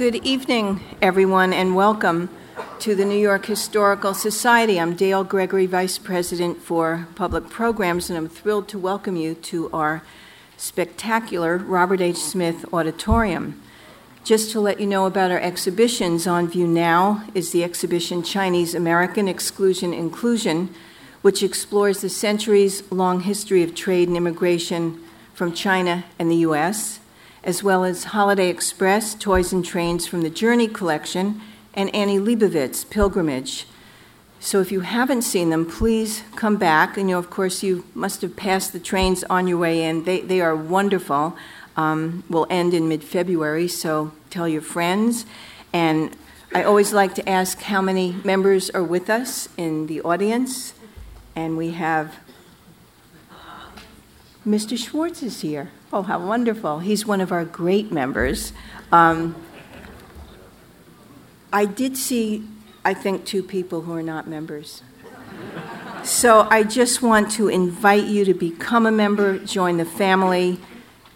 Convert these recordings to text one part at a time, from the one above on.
Good evening, everyone, and welcome to the New York Historical Society. I'm Dale Gregory, Vice President for Public Programs, and I'm thrilled to welcome you to our spectacular Robert H. Smith Auditorium. Just to let you know about our exhibitions, on view now is the exhibition Chinese American Exclusion Inclusion, which explores the centuries long history of trade and immigration from China and the U.S as well as Holiday Express, Toys and Trains from the Jerni collection, and Annie Leibovitz, Pilgrimage. So if you haven't seen them, please come back. And you know, of course, you must have passed the trains on your way in. They, they are wonderful. Um, will end in mid February, so tell your friends. And I always like to ask how many members are with us in the audience. And we have Mr. Schwartz is here. Oh, how wonderful. He's one of our great members. Um, I did see, I think, two people who are not members. So I just want to invite you to become a member, join the family.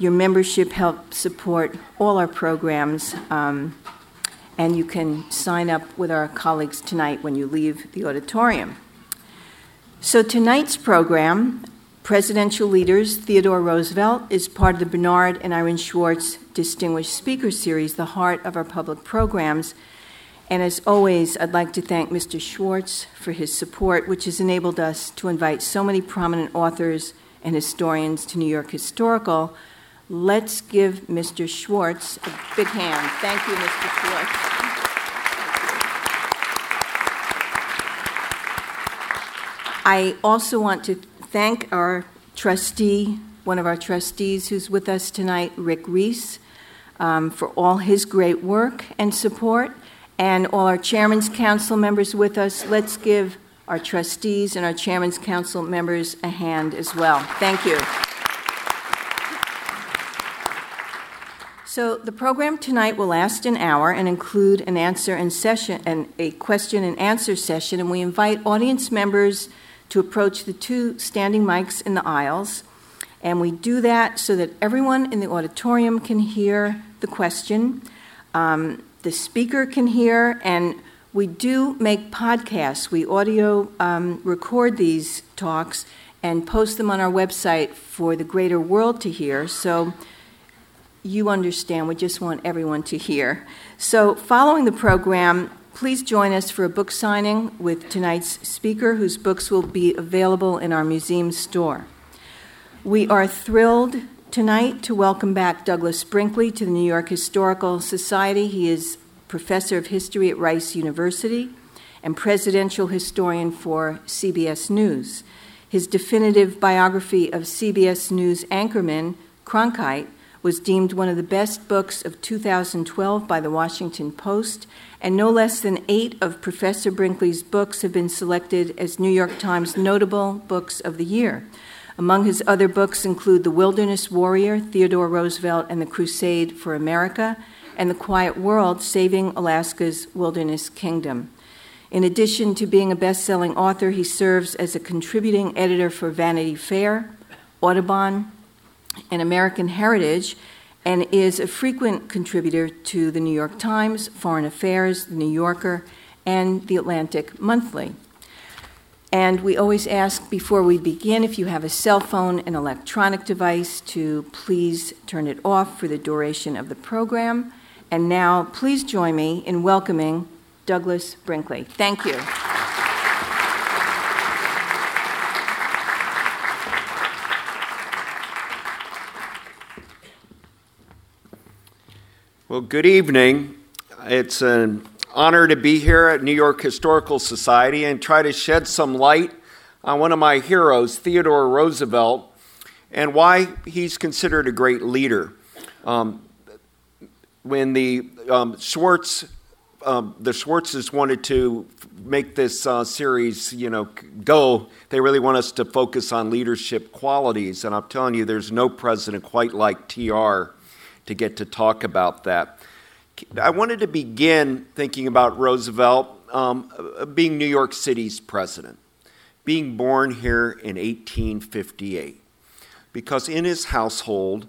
Your membership helps support all our programs, um, and you can sign up with our colleagues tonight when you leave the auditorium. So tonight's program Presidential Leaders Theodore Roosevelt is part of the Bernard and Irene Schwartz Distinguished Speaker Series, the heart of our public programs. And as always, I'd like to thank Mr. Schwartz for his support, which has enabled us to invite so many prominent authors and historians to New York Historical. Let's give Mr. Schwartz a big hand. Thank you, Mr. Schwartz. I also want to thank our trustee, one of our trustees who's with us tonight, Rick Reese, um, for all his great work and support, and all our Chairman's Council members with us. Let's give our trustees and our Chairman's Council members a hand as well. Thank you. So the program tonight will last an hour and include an answer and session and a question and answer session, and we invite audience members to approach the two standing mics in the aisles. And we do that so that everyone in the auditorium can hear the question, um, the speaker can hear, and we do make podcasts. We audio um, record these talks and post them on our website for the greater world to hear. So you understand, we just want everyone to hear. So, following the program, Please join us for a book signing with tonight's speaker, whose books will be available in our museum store. We are thrilled tonight to welcome back Douglas Brinkley to the New York Historical Society. He is professor of history at Rice University and presidential historian for CBS News. His definitive biography of CBS News anchorman Cronkite was deemed one of the best books of 2012 by the Washington Post and no less than eight of Professor Brinkley's books have been selected as New York Times notable books of the year. Among his other books include The Wilderness Warrior, Theodore Roosevelt and the Crusade for America, and The Quiet World, Saving Alaska's Wilderness Kingdom. In addition to being a best selling author, he serves as a contributing editor for Vanity Fair, Audubon, and American Heritage, and is a frequent contributor to the New York Times, Foreign Affairs, The New Yorker, and The Atlantic Monthly. And we always ask before we begin if you have a cell phone, an electronic device, to please turn it off for the duration of the program. And now, please join me in welcoming Douglas Brinkley. Thank you. Well, good evening. It's an honor to be here at New York Historical Society and try to shed some light on one of my heroes, Theodore Roosevelt, and why he's considered a great leader. Um, when the um, Schwartz, um, the Schwartzes wanted to make this uh, series, you know, go, they really want us to focus on leadership qualities. And I'm telling you, there's no president quite like TR to get to talk about that. I wanted to begin thinking about Roosevelt um, being New York City's president, being born here in 1858. Because in his household,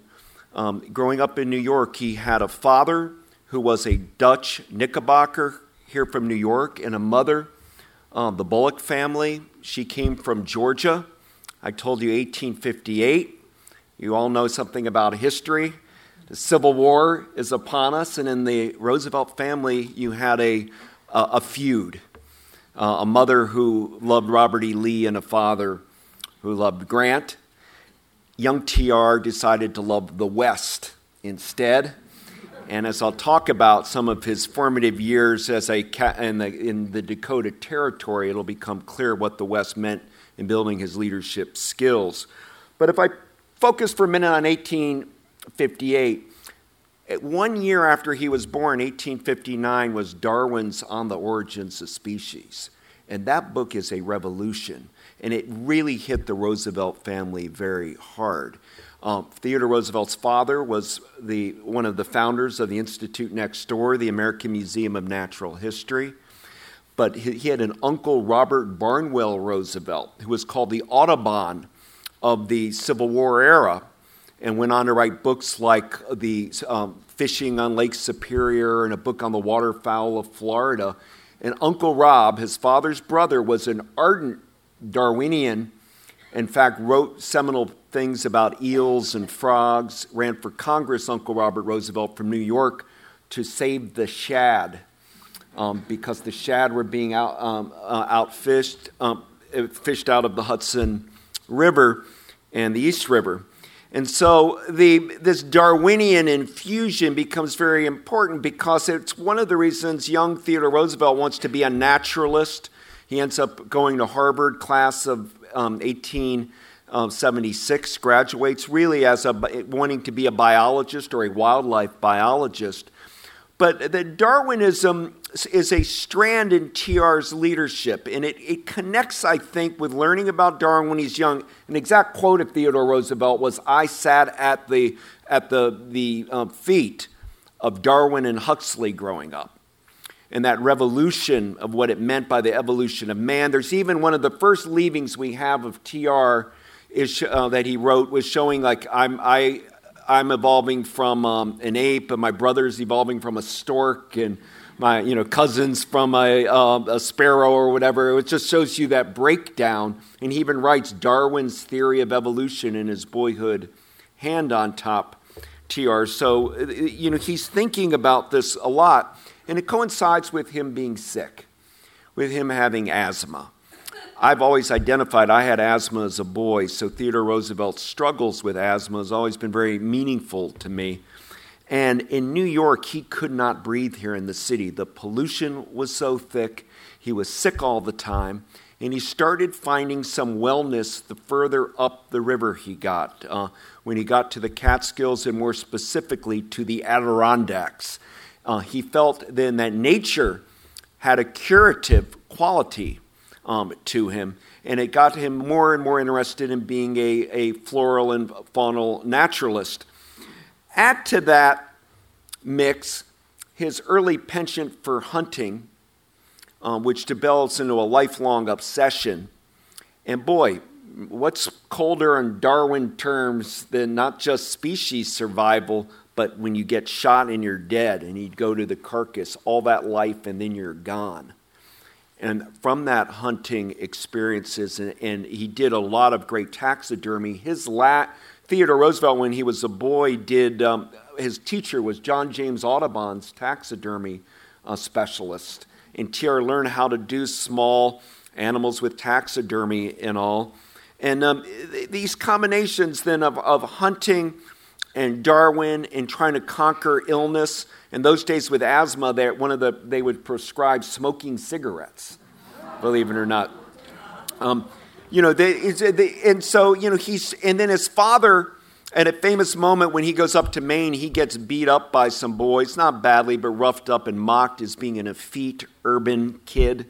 um, growing up in New York, he had a father who was a Dutch Knickerbocker here from New York, and a mother, um, the Bullock family. She came from Georgia. I told you 1858. You all know something about history. The Civil War is upon us, and in the Roosevelt family, you had a, a, a feud. Uh, a mother who loved Robert E. Lee and a father who loved Grant. Young TR decided to love the West instead. And as I'll talk about some of his formative years as a in the, in the Dakota Territory, it'll become clear what the West meant in building his leadership skills. But if I focus for a minute on 1858, one year after he was born, 1859, was Darwin's On the Origins of Species. And that book is a revolution. And it really hit the Roosevelt family very hard. Um, Theodore Roosevelt's father was the, one of the founders of the Institute next door, the American Museum of Natural History. But he, he had an uncle, Robert Barnwell Roosevelt, who was called the Audubon of the Civil War era and went on to write books like the um, Fishing on Lake Superior and a book on the waterfowl of Florida. And Uncle Rob, his father's brother, was an ardent Darwinian. In fact, wrote seminal things about eels and frogs, ran for Congress, Uncle Robert Roosevelt from New York, to save the shad um, because the shad were being out, um, uh, outfished, um, fished out of the Hudson River and the East River. And so the, this Darwinian infusion becomes very important because it's one of the reasons young Theodore Roosevelt wants to be a naturalist. He ends up going to Harvard, class of um, 18 um, 76 graduates really as a wanting to be a biologist or a wildlife biologist. But the Darwinism is a strand in TR's leadership, and it, it connects, I think, with learning about Darwin when he's young. An exact quote of Theodore Roosevelt was I sat at the, at the, the um, feet of Darwin and Huxley growing up. And that revolution of what it meant by the evolution of man. There's even one of the first leavings we have of TR is, uh, that he wrote was showing like I'm, I, I'm evolving from um, an ape, and my brother's evolving from a stork, and my you know cousins from a, uh, a sparrow or whatever. It just shows you that breakdown. And he even writes Darwin's theory of evolution in his boyhood, hand on top, tr. So you know he's thinking about this a lot, and it coincides with him being sick, with him having asthma. I've always identified I had asthma as a boy, so Theodore Roosevelt's struggles with asthma has always been very meaningful to me. And in New York, he could not breathe here in the city. The pollution was so thick, he was sick all the time, and he started finding some wellness the further up the river he got. Uh, when he got to the Catskills, and more specifically to the Adirondacks, uh, he felt then that nature had a curative quality um, to him. And it got him more and more interested in being a, a floral and faunal naturalist. Add to that mix his early penchant for hunting, um, which develops into a lifelong obsession. And boy, what's colder in Darwin terms than not just species survival, but when you get shot and you're dead and you go to the carcass, all that life, and then you're gone. And from that hunting experiences, and, and he did a lot of great taxidermy. His la- Theodore Roosevelt, when he was a boy, did um, his teacher was John James Audubon's taxidermy uh, specialist. And TR learned how to do small animals with taxidermy and all. And um, th- these combinations then of, of hunting and Darwin and trying to conquer illness. In those days with asthma, they, one of the, they would prescribe smoking cigarettes, believe it or not. Um, you know, they, they, and so, you know, he's, and then his father, at a famous moment when he goes up to Maine, he gets beat up by some boys, not badly, but roughed up and mocked as being an effete urban kid.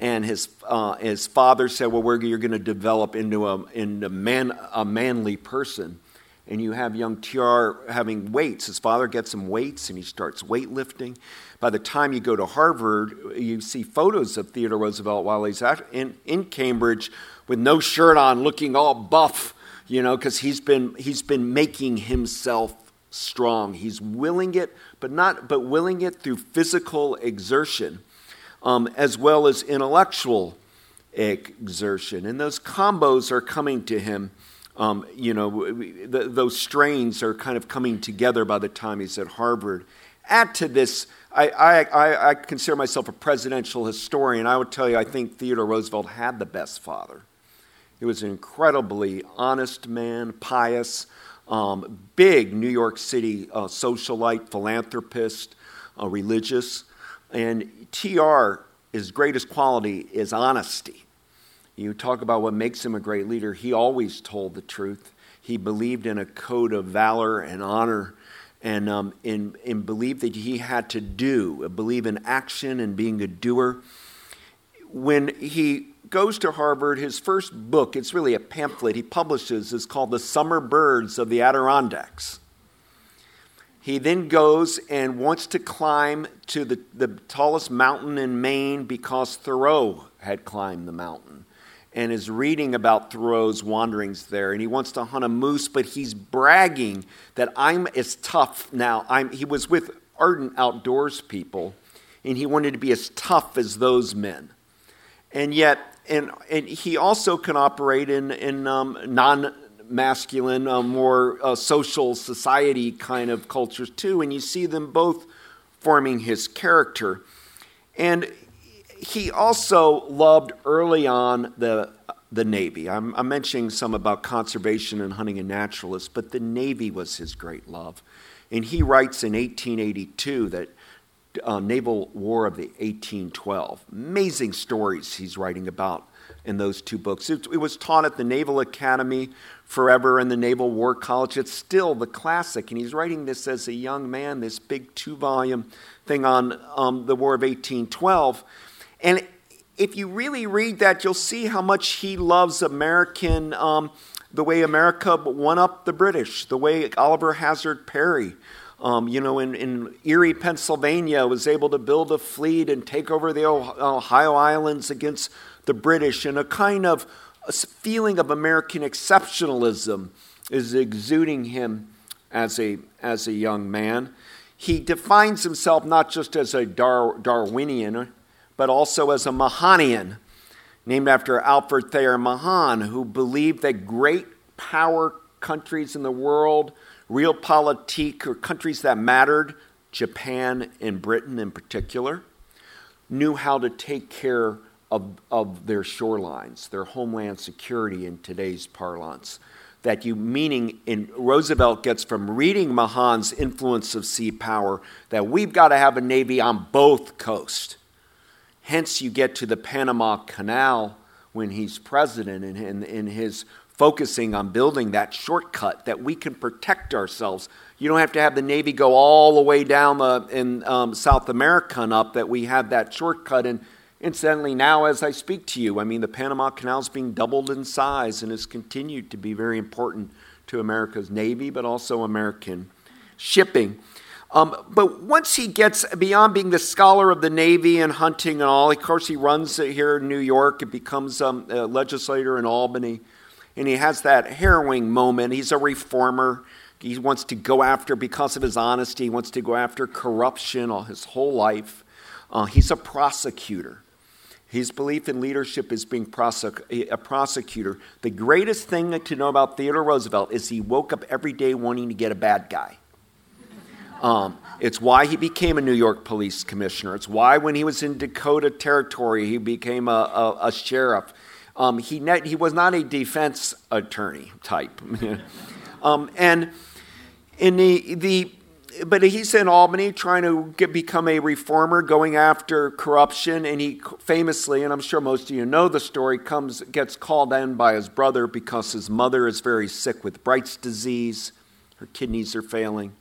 And his, uh, his father said, Well, you're going to develop into, a, into man, a manly person and you have young TR having weights. His father gets him weights and he starts weightlifting. By the time you go to Harvard, you see photos of Theodore Roosevelt while he's in, in Cambridge with no shirt on, looking all buff, you know, because he's been, he's been making himself strong. He's willing it, but not but willing it through physical exertion, um, as well as intellectual exertion. And those combos are coming to him. Um, you know, the, those strains are kind of coming together by the time he's at Harvard. Add to this, I, I, I consider myself a presidential historian. I would tell you, I think Theodore Roosevelt had the best father. He was an incredibly honest man, pious, um, big New York City uh, socialite, philanthropist, uh, religious. And TR, his greatest quality is honesty. You talk about what makes him a great leader. He always told the truth. He believed in a code of valor and honor and, um, in, in believed that he had to do, believe in action and being a doer. When he goes to Harvard, his first book, it's really a pamphlet he publishes, is called The Summer Birds of the Adirondacks. He then goes and wants to climb to the, the tallest mountain in Maine because Thoreau had climbed the mountain and is reading about Thoreau's wanderings there. And he wants to hunt a moose, but he's bragging that I'm as tough now. I'm, he was with ardent outdoors people, and he wanted to be as tough as those men. And yet, and, and he also can operate in, in um, non masculine, uh, more uh, social society kind of cultures too. And you see them both forming his character. And he also loved early on the, the Navy. I'm, I'm mentioning some about conservation and hunting and naturalists, but the Navy was his great love. And he writes in 1882 that uh, Naval War of the 1812. Amazing stories he's writing about in those two books. It, it, was taught at the Naval Academy forever and the Naval War College. It's still the classic, and he's writing this as a young man, this big two volume thing on um, the War of 1812. And if you really read that, you'll see how much he loves American, um, the way America won up the British, the way Oliver Hazard Perry um, you know, in, in Erie, Pennsylvania, was able to build a fleet and take over the Ohio Islands against the British, and a kind of a feeling of American exceptionalism is exuding him as a, as a young man. He defines himself not just as a Dar- Darwinian, but also as a Mahanian, named after Alfred Thayer Mahan, who believed that great power countries in the world realpolitik or countries that mattered, Japan and Britain in particular, knew how to take care of, of their shorelines, their homeland security in today's parlance. That you meaning in Roosevelt gets from reading Mahan's influence of sea power that we've got to have a navy on both coasts. Hence, you get to the Panama Canal when he's president and in, in, his focusing on building that shortcut that we can protect ourselves. You don't have to have the Navy go all the way down the, in um, South America and up, that we have that shortcut. And incidentally, now as I speak to you, I mean, the Panama Canal is being doubled in size and has continued to be very important to America's Navy, but also American shipping. Um, but once he gets beyond being the scholar of the Navy and hunting and all, of course, he runs here in New York and becomes um, a legislator in Albany and he has that harrowing moment. He's a reformer. He wants to go after, because of his honesty, he wants to go after corruption all his whole life. Uh, he's a prosecutor. His belief in leadership is being prosec- a prosecutor. The greatest thing to know about Theodore Roosevelt is he woke up every day wanting to get a bad guy. Um, it's why he became a New York police commissioner. It's why, when he was in Dakota Territory, he became a, a, a sheriff. Um, he, net, he was not a defense attorney type. um, and in the, the, but he's in Albany trying to get, become a reformer, going after corruption. And he famously, and I'm sure most of you know the story, comes, gets called in by his brother because his mother is very sick with Bright's disease. Her kidneys are failing.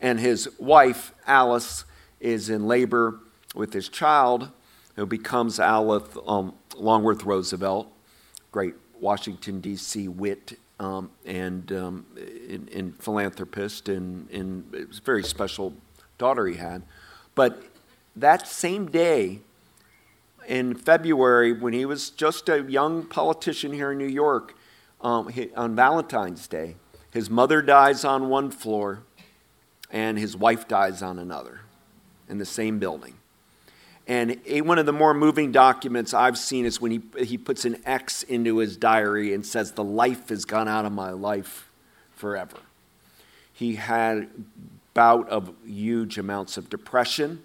And his wife, Alice, is in labor with his child, who becomes Alice, um, Longworth Roosevelt, great Washington, D.C. wit um, and, um, philanthropist, and, and it was a very special daughter he had. But that same day, in February, when he was just a young politician here in New York, um, he, on Valentine's Day, his mother dies on one floor, and his wife dies on another in the same building. And one of the more moving documents I've seen is when he, he puts an X into his diary and says, The life has gone out of my life forever. He had bout of huge amounts of depression.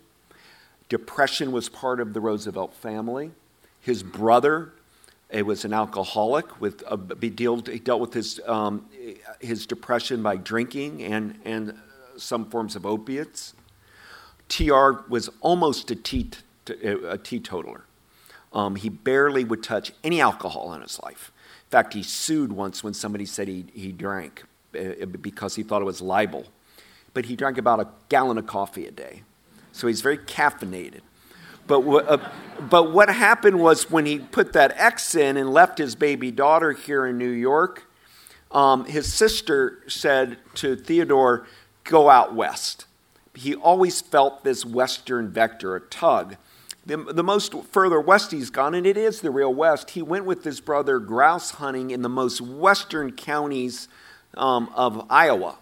Depression was part of the Roosevelt family. His brother it was an alcoholic with a, he, dealt, he dealt with his, um, his depression by drinking and, and some forms of opiates. TR was almost a, teet, a teetotaler. Um, he barely would touch any alcohol in his life. In fact, he sued once when somebody said he, he drank uh, because he thought it was libel. But he drank about a gallon of coffee a day. So he's very caffeinated. But, uh, but what happened was when he put that X in and left his baby daughter here in New York, um, his sister said to Theodore, Go out west. He always felt this western vector, a tug. The, the most further west he's gone, and it is the real west, he went with his brother grouse hunting in the most western counties um, of Iowa.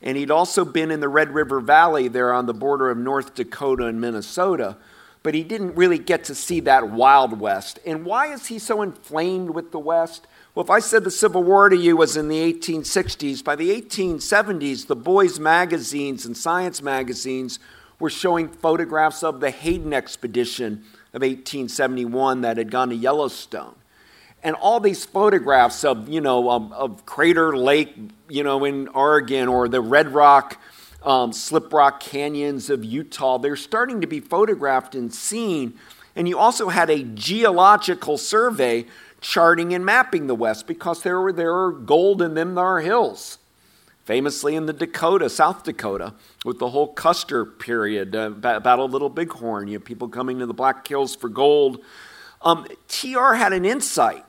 And he'd also been in the Red River Valley there on the border of North Dakota and Minnesota but he didn't really get to see that Wild West. And why is he so inflamed with the West? Well, if I said the Civil War to you was in the 1860s, by the 1870s, the boys' magazines and science magazines were showing photographs of the Hayden expedition of 1871 that had gone to Yellowstone. And all these photographs of, you know, of, of Crater Lake, you know, in Oregon or the Red Rock um, slickrock canyons of Utah. They're starting to be photographed and seen. And you also had a geological survey charting and mapping the West because there were there are gold in them there are hills. Famously in the Dakota, South Dakota, with the whole Custer period, uh, Battle Little Bighorn, you have people coming to the Black Hills for gold. Um, TR had an insight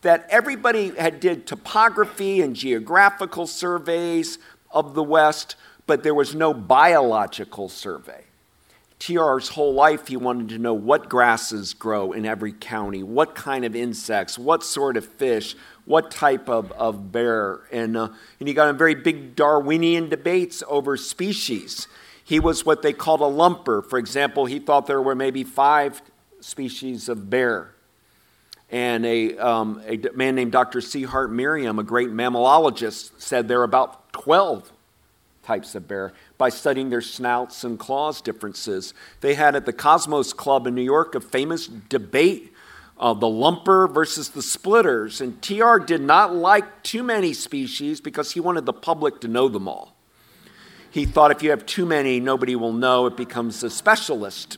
that everybody had did topography and geographical surveys of the West, but there was no biological survey. TR's whole life, he wanted to know what grasses grow in every county, what kind of insects, what sort of fish, what type of, of bear. And, uh, and he got in very big Darwinian debates over species. He was what they called a lumper. For example, he thought there were maybe five species of bear. And a, um, a man named Dr. C. Hart Merriam, a great mammalologist, said there are about 12 types of bear by studying their snouts and claws differences. They had at the Cosmos Club in New York a famous debate of the lumper versus the splitters. And TR did not like too many species because he wanted the public to know them all. He thought if you have too many, nobody will know. It becomes a specialist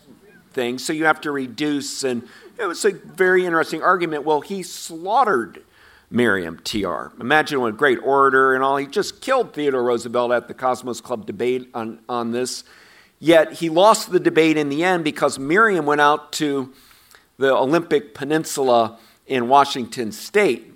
thing. So you have to reduce. And it was a very interesting argument. Well, he slaughtered Merriam, TR. Imagine what a great orator and all. He just killed Theodore Roosevelt at the Cosmos Club debate on, on this. Yet he lost the debate in the end because Merriam went out to the Olympic Peninsula in Washington state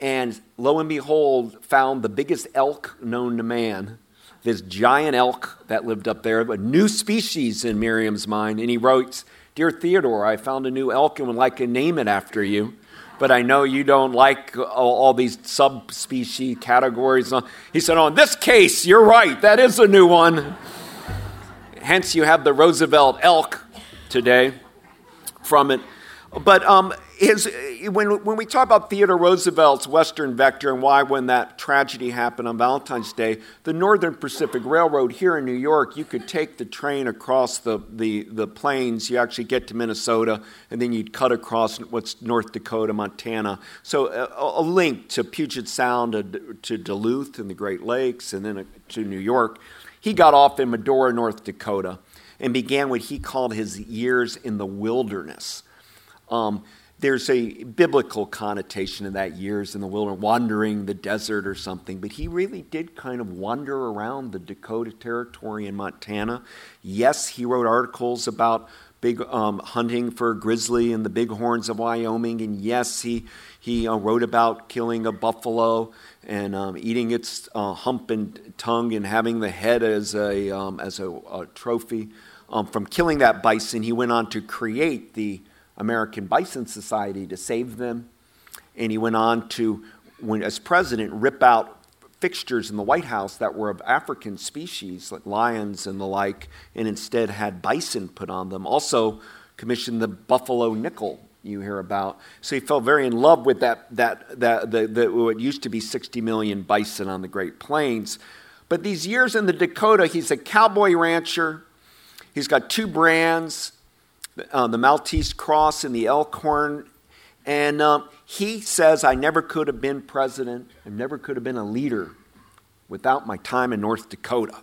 and lo and behold found the biggest elk known to man this giant elk that lived up there a new species in Merriam's mind and he wrote dear theodore i found a new elk and would like to name it after you but I know you don't like all, these subspecies categories. He said, Oh, in this case, you're right. That is a new one. Hence, you have the Roosevelt elk today from it. But um, his, eh, when, when we talk about Theodore Roosevelt's Western vector and why, when that tragedy happened on Valentine's Day, the Northern Pacific Railroad here in New York, you could take the train across the, the, the plains, you actually get to Minnesota, and then you'd cut across what's North Dakota, Montana. So eh, a, a link to Puget Sound, to, to Duluth and the Great Lakes, and then eh, to New York. He got off in Medora, North Dakota, and began what he called his years in the wilderness. Um, there's a biblical connotation in that years in the wilderness, wandering the desert or something, but he really did kind of wander around the Dakota Territory in Montana. Yes, he wrote articles about big um, hunting for grizzly in the bighorns of Wyoming, and yes, he he uh, wrote about killing a buffalo and um, eating its uh, hump and tongue and having the head as a um, as a, a trophy. Um, from killing that bison, he went on to create the American Bison Society to save them. And he went on to, when, as president, rip out fixtures in the White House that were of African species, like lions and the like, and instead had bison put on them. Also, commissioned the buffalo nickel you hear about. So he fell very in love with that, that, that the, the, what used to be 60 million bison on the Great Plains. But these years in the Dakota, he's a cowboy rancher. He's got two brands, uh, the Maltese Cross and the Elkhorn. And um, he says, I never could have been president, I never could have been a leader without my time in North Dakota.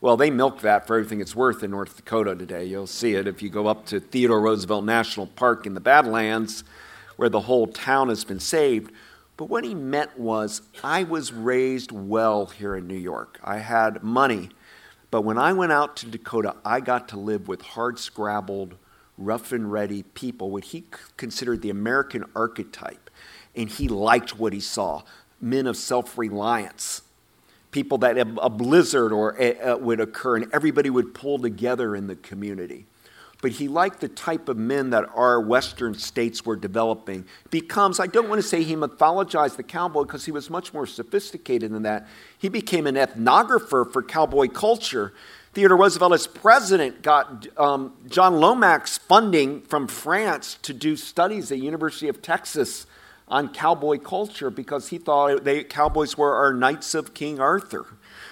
Well, they milk that for everything it's worth in North Dakota today. You'll see it if you go up to Theodore Roosevelt National Park in the Badlands, where the whole town has been saved. But what he meant was, I was raised well here in New York. I had money. But when I went out to Dakota, I got to live with hard scrabbled, rough and ready people, what he considered the American archetype. And he liked what he saw. Men of self reliance people that a blizzard or a, would occur and everybody would pull together in the community. But he liked the type of men that our western states were developing. Becomes i don't want to say he mythologized the cowboy because he was much more sophisticated than that. He became an ethnographer for cowboy culture theodore roosevelt as president got um, john lomax funding from france to do studies at the university of texas on cowboy culture because he thought they, cowboys were our knights of King Arthur.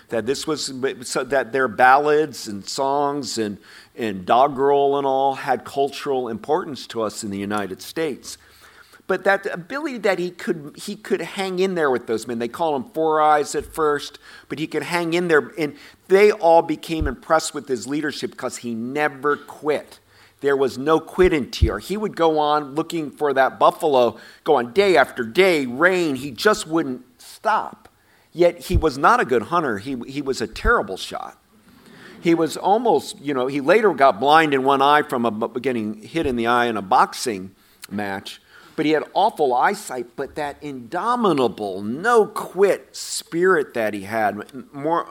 That this was so that their ballads and songs and, and doggerel and all had cultural importance to us in the United States. But that ability that he could he could hang in there with those men. They call him Four Eyes at first, but he could hang in there, and they all became impressed with his leadership because he never quit there was no quit in TR. He would go on looking for that buffalo, go on day after day, rain. He just wouldn't stop. Yet he was not a good hunter. He, he was a terrible shot. He was almost, you know, he later got blind in one eye from a, getting hit in the eye in a boxing match. But he had awful eyesight, but that indomitable, no quit spirit that he had, more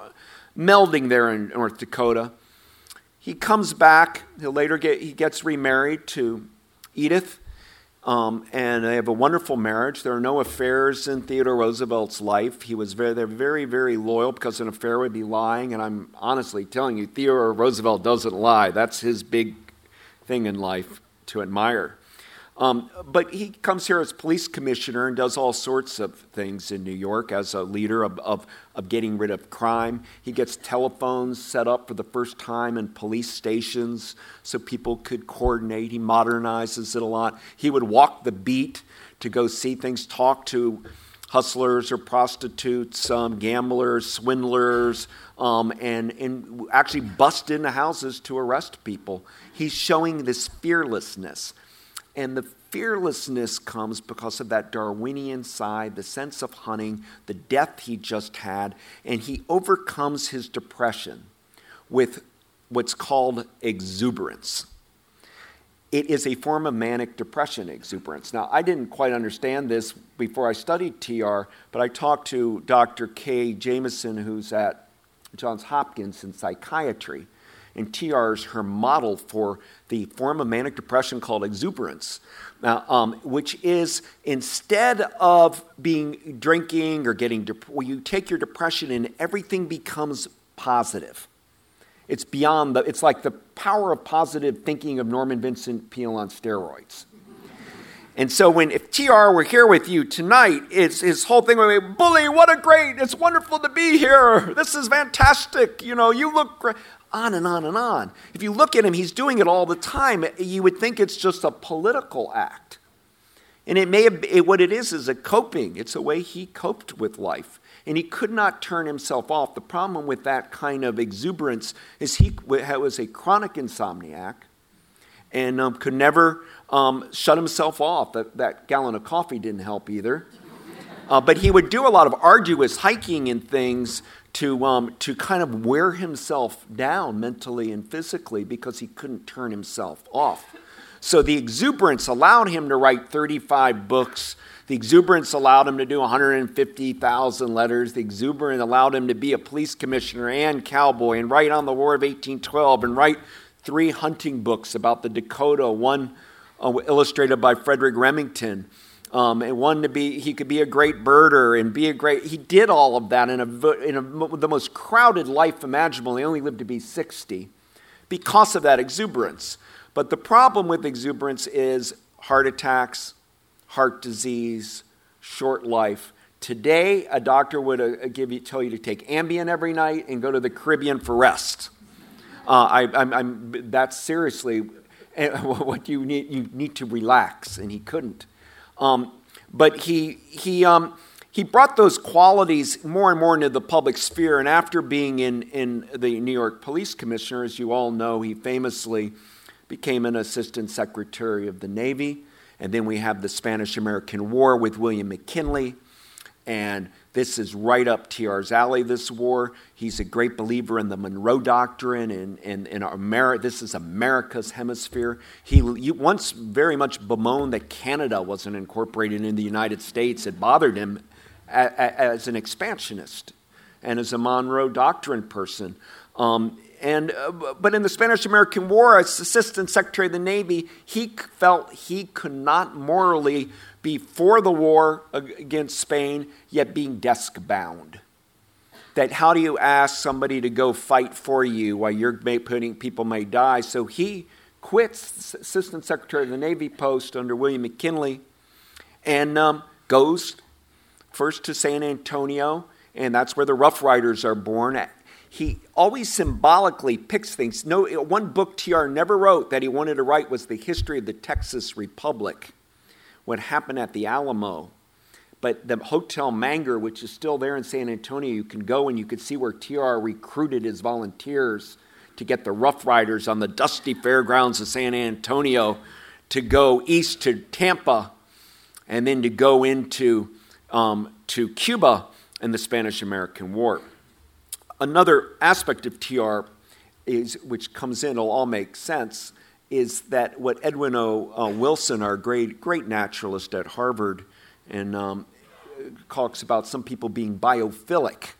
melding there in North Dakota he comes back. He'll later get he gets remarried to Edith, um, and they have a wonderful marriage. There are no affairs in Theodore Roosevelt's life. He was very, they're very, very loyal because an affair would be lying. And I'm honestly telling you, Theodore Roosevelt doesn't lie. That's his big thing in life to admire. Um, but he comes here as police commissioner and does all sorts of things in New York as a leader of, of, of, getting rid of crime. He gets telephones set up for the first time in police stations so people could coordinate. He modernizes it a lot. He would walk the beat to go see things, talk to hustlers or prostitutes, um, gamblers, swindlers, um, and, and actually bust into houses to arrest people. He's showing this fearlessness. And the fearlessness comes because of that Darwinian side, the sense of hunting, the death he just had, and he overcomes his depression with what's called exuberance. It is a form of manic depression, exuberance. Now, I didn't quite understand this before I studied TR, but I talked to Dr. Kay Jamison, who's at Johns Hopkins in psychiatry and TR is her model for the form of manic depression called exuberance, now, um, which is instead of being drinking or getting, dep- well, you take your depression and everything becomes positive. It's beyond the, it's like the power of positive thinking of Norman Vincent Peale on steroids. And so when if TR were here with you tonight, it's his whole thing would be, Bully, what a great, it's wonderful to be here. This is fantastic. You know, you look great on and on and on. If you look at him, he's doing it all the time. You would think it's just a political act. And it may have, it, what it is is a coping. It's a way he coped with life. And he could not turn himself off. The problem with that kind of exuberance is he was a chronic insomniac and um, could never um, shut himself off. That, that gallon of coffee didn't help either. Uh, but he would do a lot of arduous hiking and things to, um, to kind of wear himself down mentally and physically because he couldn't turn himself off. So the exuberance allowed him to write 35 books. The exuberance allowed him to do 150,000 letters. The exuberance allowed him to be a police commissioner and cowboy and write on the War of 1812 and write three hunting books about the Dakota, one uh, illustrated by Frederic Remington Um, and one to be, he could be a great birder and be a great, he did all of that in, a, in a, the most crowded life imaginable. He only lived to be 60 because of that exuberance. But the problem with exuberance is heart attacks, heart disease, short life. Today, a doctor would uh, give you, tell you to take Ambien every night and go to the Caribbean for rest. Uh, I, I'm, I'm, that's seriously what you need. You need to relax, and he couldn't. Um, but he, he, um, he brought those qualities more and more into the public sphere. And after being in, in the New York Police Commissioner, as you all know, he famously became an assistant secretary of the Navy. And then we have the Spanish American War with William McKinley. And this is right up TR's alley, this war. He's a great believer in the Monroe Doctrine and in, in America. This is America's hemisphere. He, once very much bemoaned that Canada wasn't incorporated in the United States. It bothered him as an expansionist and as a Monroe Doctrine person. Um, and, uh, but in the Spanish American War, as Assistant Secretary of the Navy, he felt he could not morally be for the war against Spain, yet being desk bound. That how do you ask somebody to go fight for you while you're putting people may die? So he quits Assistant Secretary of the Navy post under William McKinley and um, goes first to San Antonio, and that's where the Rough Riders are born. He always symbolically picks things. No, one book TR never wrote that he wanted to write was the history of the Texas Republic what happened at the Alamo. But the Hotel Menger, which is still there in San Antonio, you can go and you can see where TR recruited his volunteers to get the Rough Riders on the dusty fairgrounds of San Antonio to go east to Tampa and then to go into um, to Cuba in the Spanish American War. Another aspect of TR is, which comes in, it'll all make sense, is that what Edwin O. Uh, Wilson, our great, great naturalist at Harvard, and um, talks about some people being biophilic,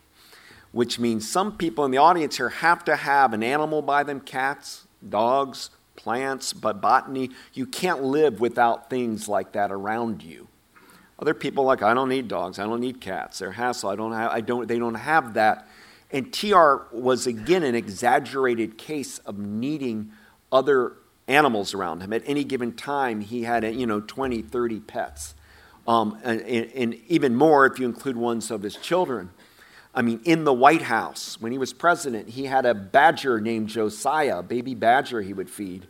which means some people in the audience here have to have an animal by them cats, dogs, plants, but botany. You can't live without things like that around you. Other people like I don't need dogs, I don't need cats. They're hassle. I don't have, I don't. They don't have that. And TR was again an exaggerated case of needing other animals around him. At any given time, he had, you know, 20, 30 pets. Um, and, and, even more if you include ones of his children. I mean, in the White House, when he was president, he had a badger named Josiah, a baby badger he would feed.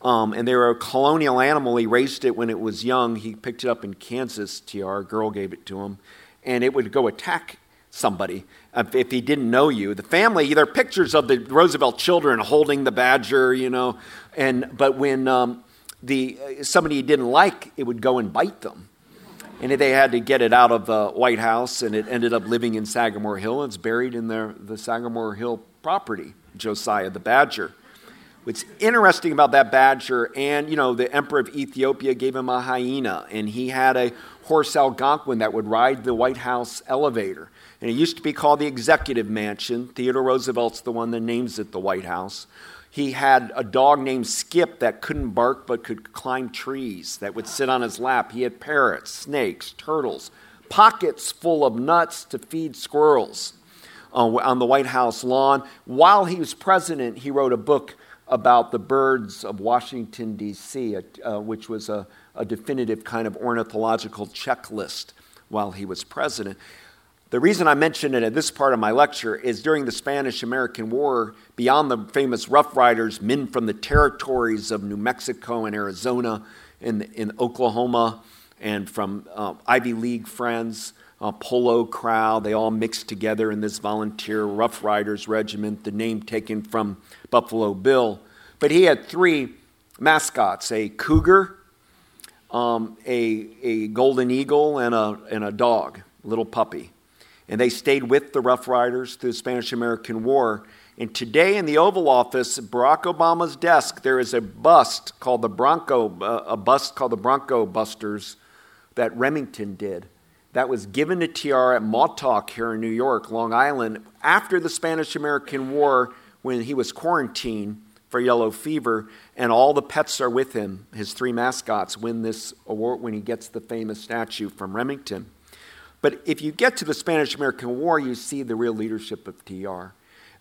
Um, and they were a colonial animal. He raised it when it was young. He picked it up in Kansas, TR. A girl gave it to him. And it would go attack somebody if he didn't know you. The family, there are pictures of the Roosevelt children holding the badger, you know, and but when um, the somebody he didn't like, it would go and bite them. And they had to get it out of the White House, and it ended up living in Sagamore Hill. It's buried in the, the Sagamore Hill property, Josiah the Badger. What's interesting about that badger, and you know, the emperor of Ethiopia gave him a hyena, and he had a horse Algonquin that would ride the White House elevator. And it used to be called the Executive Mansion. Theodore Roosevelt's the one that names it the White House. He had a dog named Skip that couldn't bark but could climb trees, that would sit on his lap. He had parrots, snakes, turtles, pockets full of nuts to feed squirrels uh, on the White House lawn. While he was president, he wrote a book about the birds of Washington, D.C., uh, which was a, a definitive kind of ornithological checklist while he was president. The reason I mention it at this part of my lecture is during the Spanish American War, beyond the famous Rough Riders, men from the territories of New Mexico and Arizona, in, in Oklahoma, and from uh, Ivy League friends, uh, polo crowd, they all mixed together in this volunteer Rough Riders regiment, the name taken from Buffalo Bill. But he had three mascots a cougar, um, a, a golden eagle, and a, and a dog, little puppy and they stayed with the Rough Riders through the Spanish American War. And today in the Oval Office, Barack Obama's desk, there is a bust called the Bronco, uh, a bust called the Bronco Busters that Remington did. That was given to TR at Montauk here in New York, Long Island, after the Spanish American War when he was quarantined for yellow fever, and all the pets are with him. His three mascots win this award when he gets the famous statue from Remington. But if you get to the Spanish American War, you see the real leadership of TR.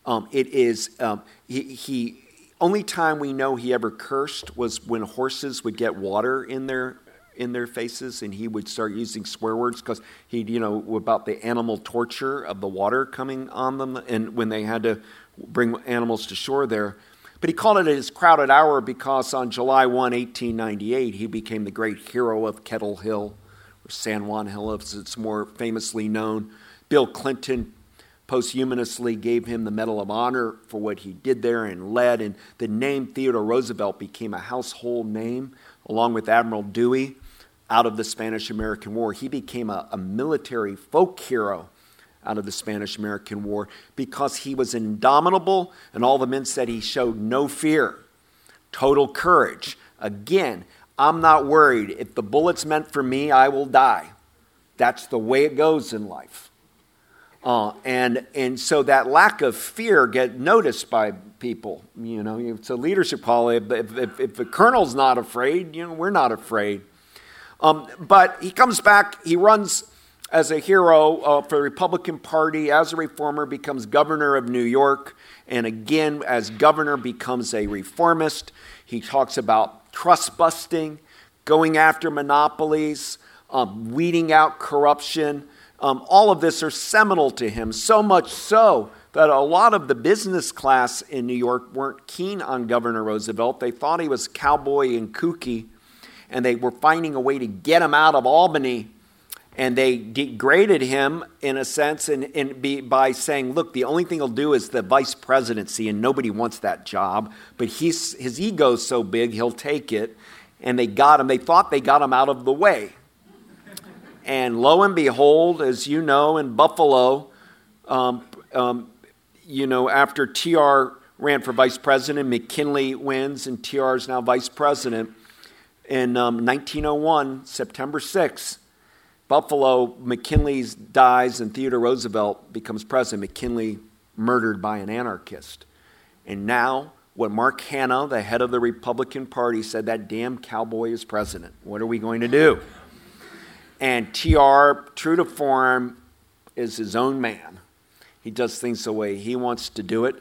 Um, it is, um, he, he, only time we know he ever cursed was when horses would get water in their in their faces and he would start using swear words because he you know about the animal torture of the water coming on them and when they had to bring animals to shore there but he called it his crowded hour because on july 1 1898 he became the great hero of kettle hill or san juan hill as it's more famously known bill clinton posthumously gave him the Medal of Honor for what he did there and led. And the name Theodore Roosevelt became a household name, along with Admiral Dewey, out of the Spanish American War. He became a, a military folk hero out of the Spanish American War because he was indomitable, and all the men said he showed no fear, total courage. Again, I'm not worried. If the bullet's meant for me, I will die. That's the way it goes in life. Uh, and, and so that lack of fear get noticed by people. You know, it's a leadership call. If, if, if the colonel's not afraid, you know, we're not afraid. Um, but he comes back, he runs as a hero uh, for the Republican Party, as a reformer, becomes governor of New York, and again, as governor, becomes a reformist. He talks about trust busting, going after monopolies, um, weeding out corruption. Um, all of this are seminal to him, so much so that a lot of the business class in New York weren't keen on Governor Roosevelt. They thought he was cowboy and kooky, and they were finding a way to get him out of Albany. And they degraded him in a sense and, be, by saying, look, the only thing he'll do is the vice presidency, and nobody wants that job. But he's, his ego's so big, he'll take it. And they got him, they thought they got him out of the way. And lo and behold, as you know, in Buffalo, um, um, you know, after TR ran for vice president, McKinley wins, and TR is now vice president. In um, 1901, September 6th, Buffalo, McKinley dies, and Theodore Roosevelt becomes president. McKinley murdered by an anarchist. And now, what Mark Hanna, the head of the Republican Party, said that damn cowboy is president. What are we going to do? And TR, true to form, is his own man. He does things the way he wants to do it.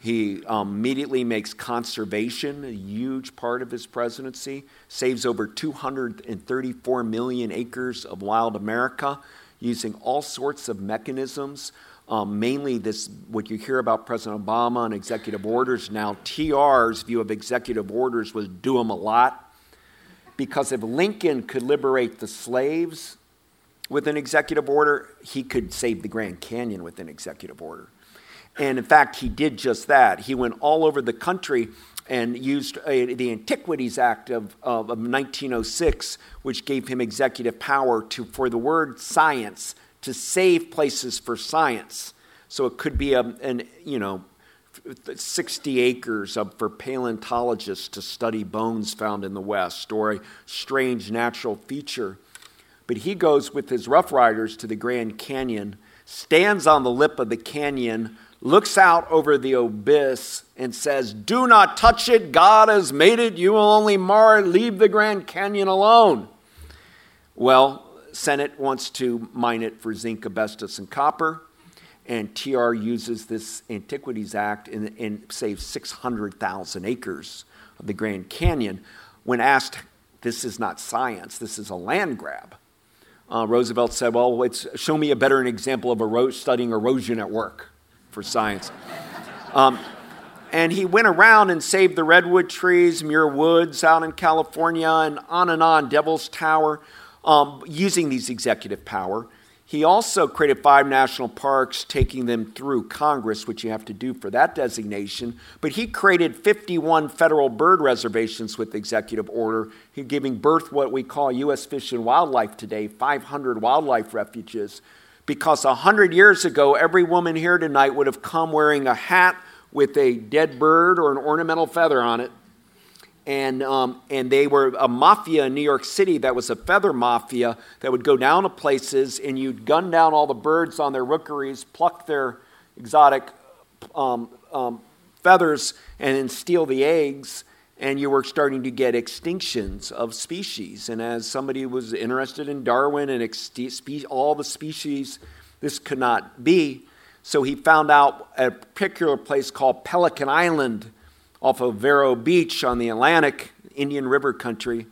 He um, immediately makes conservation a huge part of his presidency, saves over 234 million acres of wild America using all sorts of mechanisms. Um, mainly, this what you hear about President Obama and executive orders now. TR's view of executive orders was do them a lot because if Lincoln could liberate the slaves with an executive order, he could save the Grand Canyon with an executive order. And in fact, he did just that. He went all over the country and used a, the Antiquities Act of, of, of 1906, which gave him executive power to, for the word science, to save places for science. So it could be a, an, you know, 60 acres of, for paleontologists to study bones found in the West or a strange natural feature. But he goes with his Rough Riders to the Grand Canyon, stands on the lip of the canyon, looks out over the abyss, and says, Do not touch it. God has made it. You will only mar it. Leave the Grand Canyon alone. Well, Senate wants to mine it for zinc, asbestos, and copper and TR uses this Antiquities Act and, and saves 600,000 acres of the Grand Canyon. When asked, this is not science, this is a land grab. Uh, Roosevelt said, Well, it's, show me a better example of ero- studying erosion at work for science. Um, and he went around and saved the redwood trees, Muir Woods out in California, and on and on, Devil's Tower, um, using these executive power. He also created five national parks, taking them through Congress, which you have to do for that designation. But he created 51 federal bird reservations with executive order. Giving birth what we call U.S. Fish and Wildlife today, 500 wildlife refuges. Because a 100 years ago, every woman here tonight would have come wearing a hat with a dead bird or an ornamental feather on it. And, um, and they were a mafia in New York City that was a feather mafia that would go down to places and you'd gun down all the birds on their rookeries, pluck their exotic um, um, feathers and then steal the eggs, and you were starting to get extinctions of species. And as somebody was interested in Darwin and all the species, this could not be. So he found out a particular place called Pelican Island off of Vero Beach on the Atlantic, Indian River country.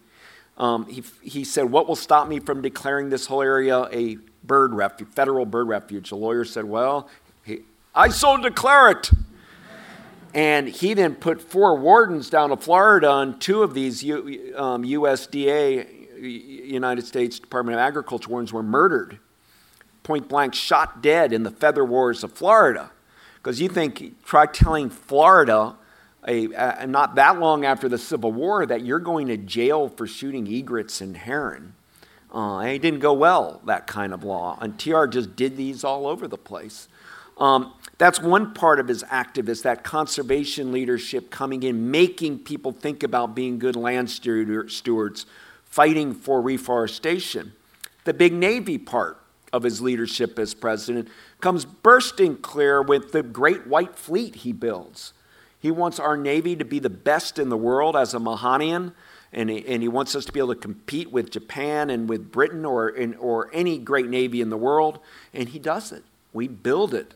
Um, he, he said, What will stop me from declaring this whole area a bird refuge, federal bird refuge? The lawyer said, Well, he, I so declare it. And he then put four wardens down to Florida, on two of these U, um, USDA, United States Department of Agriculture wardens, were murdered, point blank, shot dead in the feather wars of Florida. Because you think, try telling Florida, a, a, not that long after the Civil War, that you're going to jail for shooting egrets and heron. Uh, it didn't go well, that kind of law. And TR just did these all over the place. Um, that's one part of his activist, that conservation leadership coming in, making people think about being good land stewards, fighting for reforestation. The big Navy part of his leadership as president comes bursting clear with the great white fleet he builds. He wants our Navy to be the best in the world as a Mahanian, and he, and he wants us to be able to compete with Japan and with Britain or, in, or any great Navy in the world, and he does it. We build it.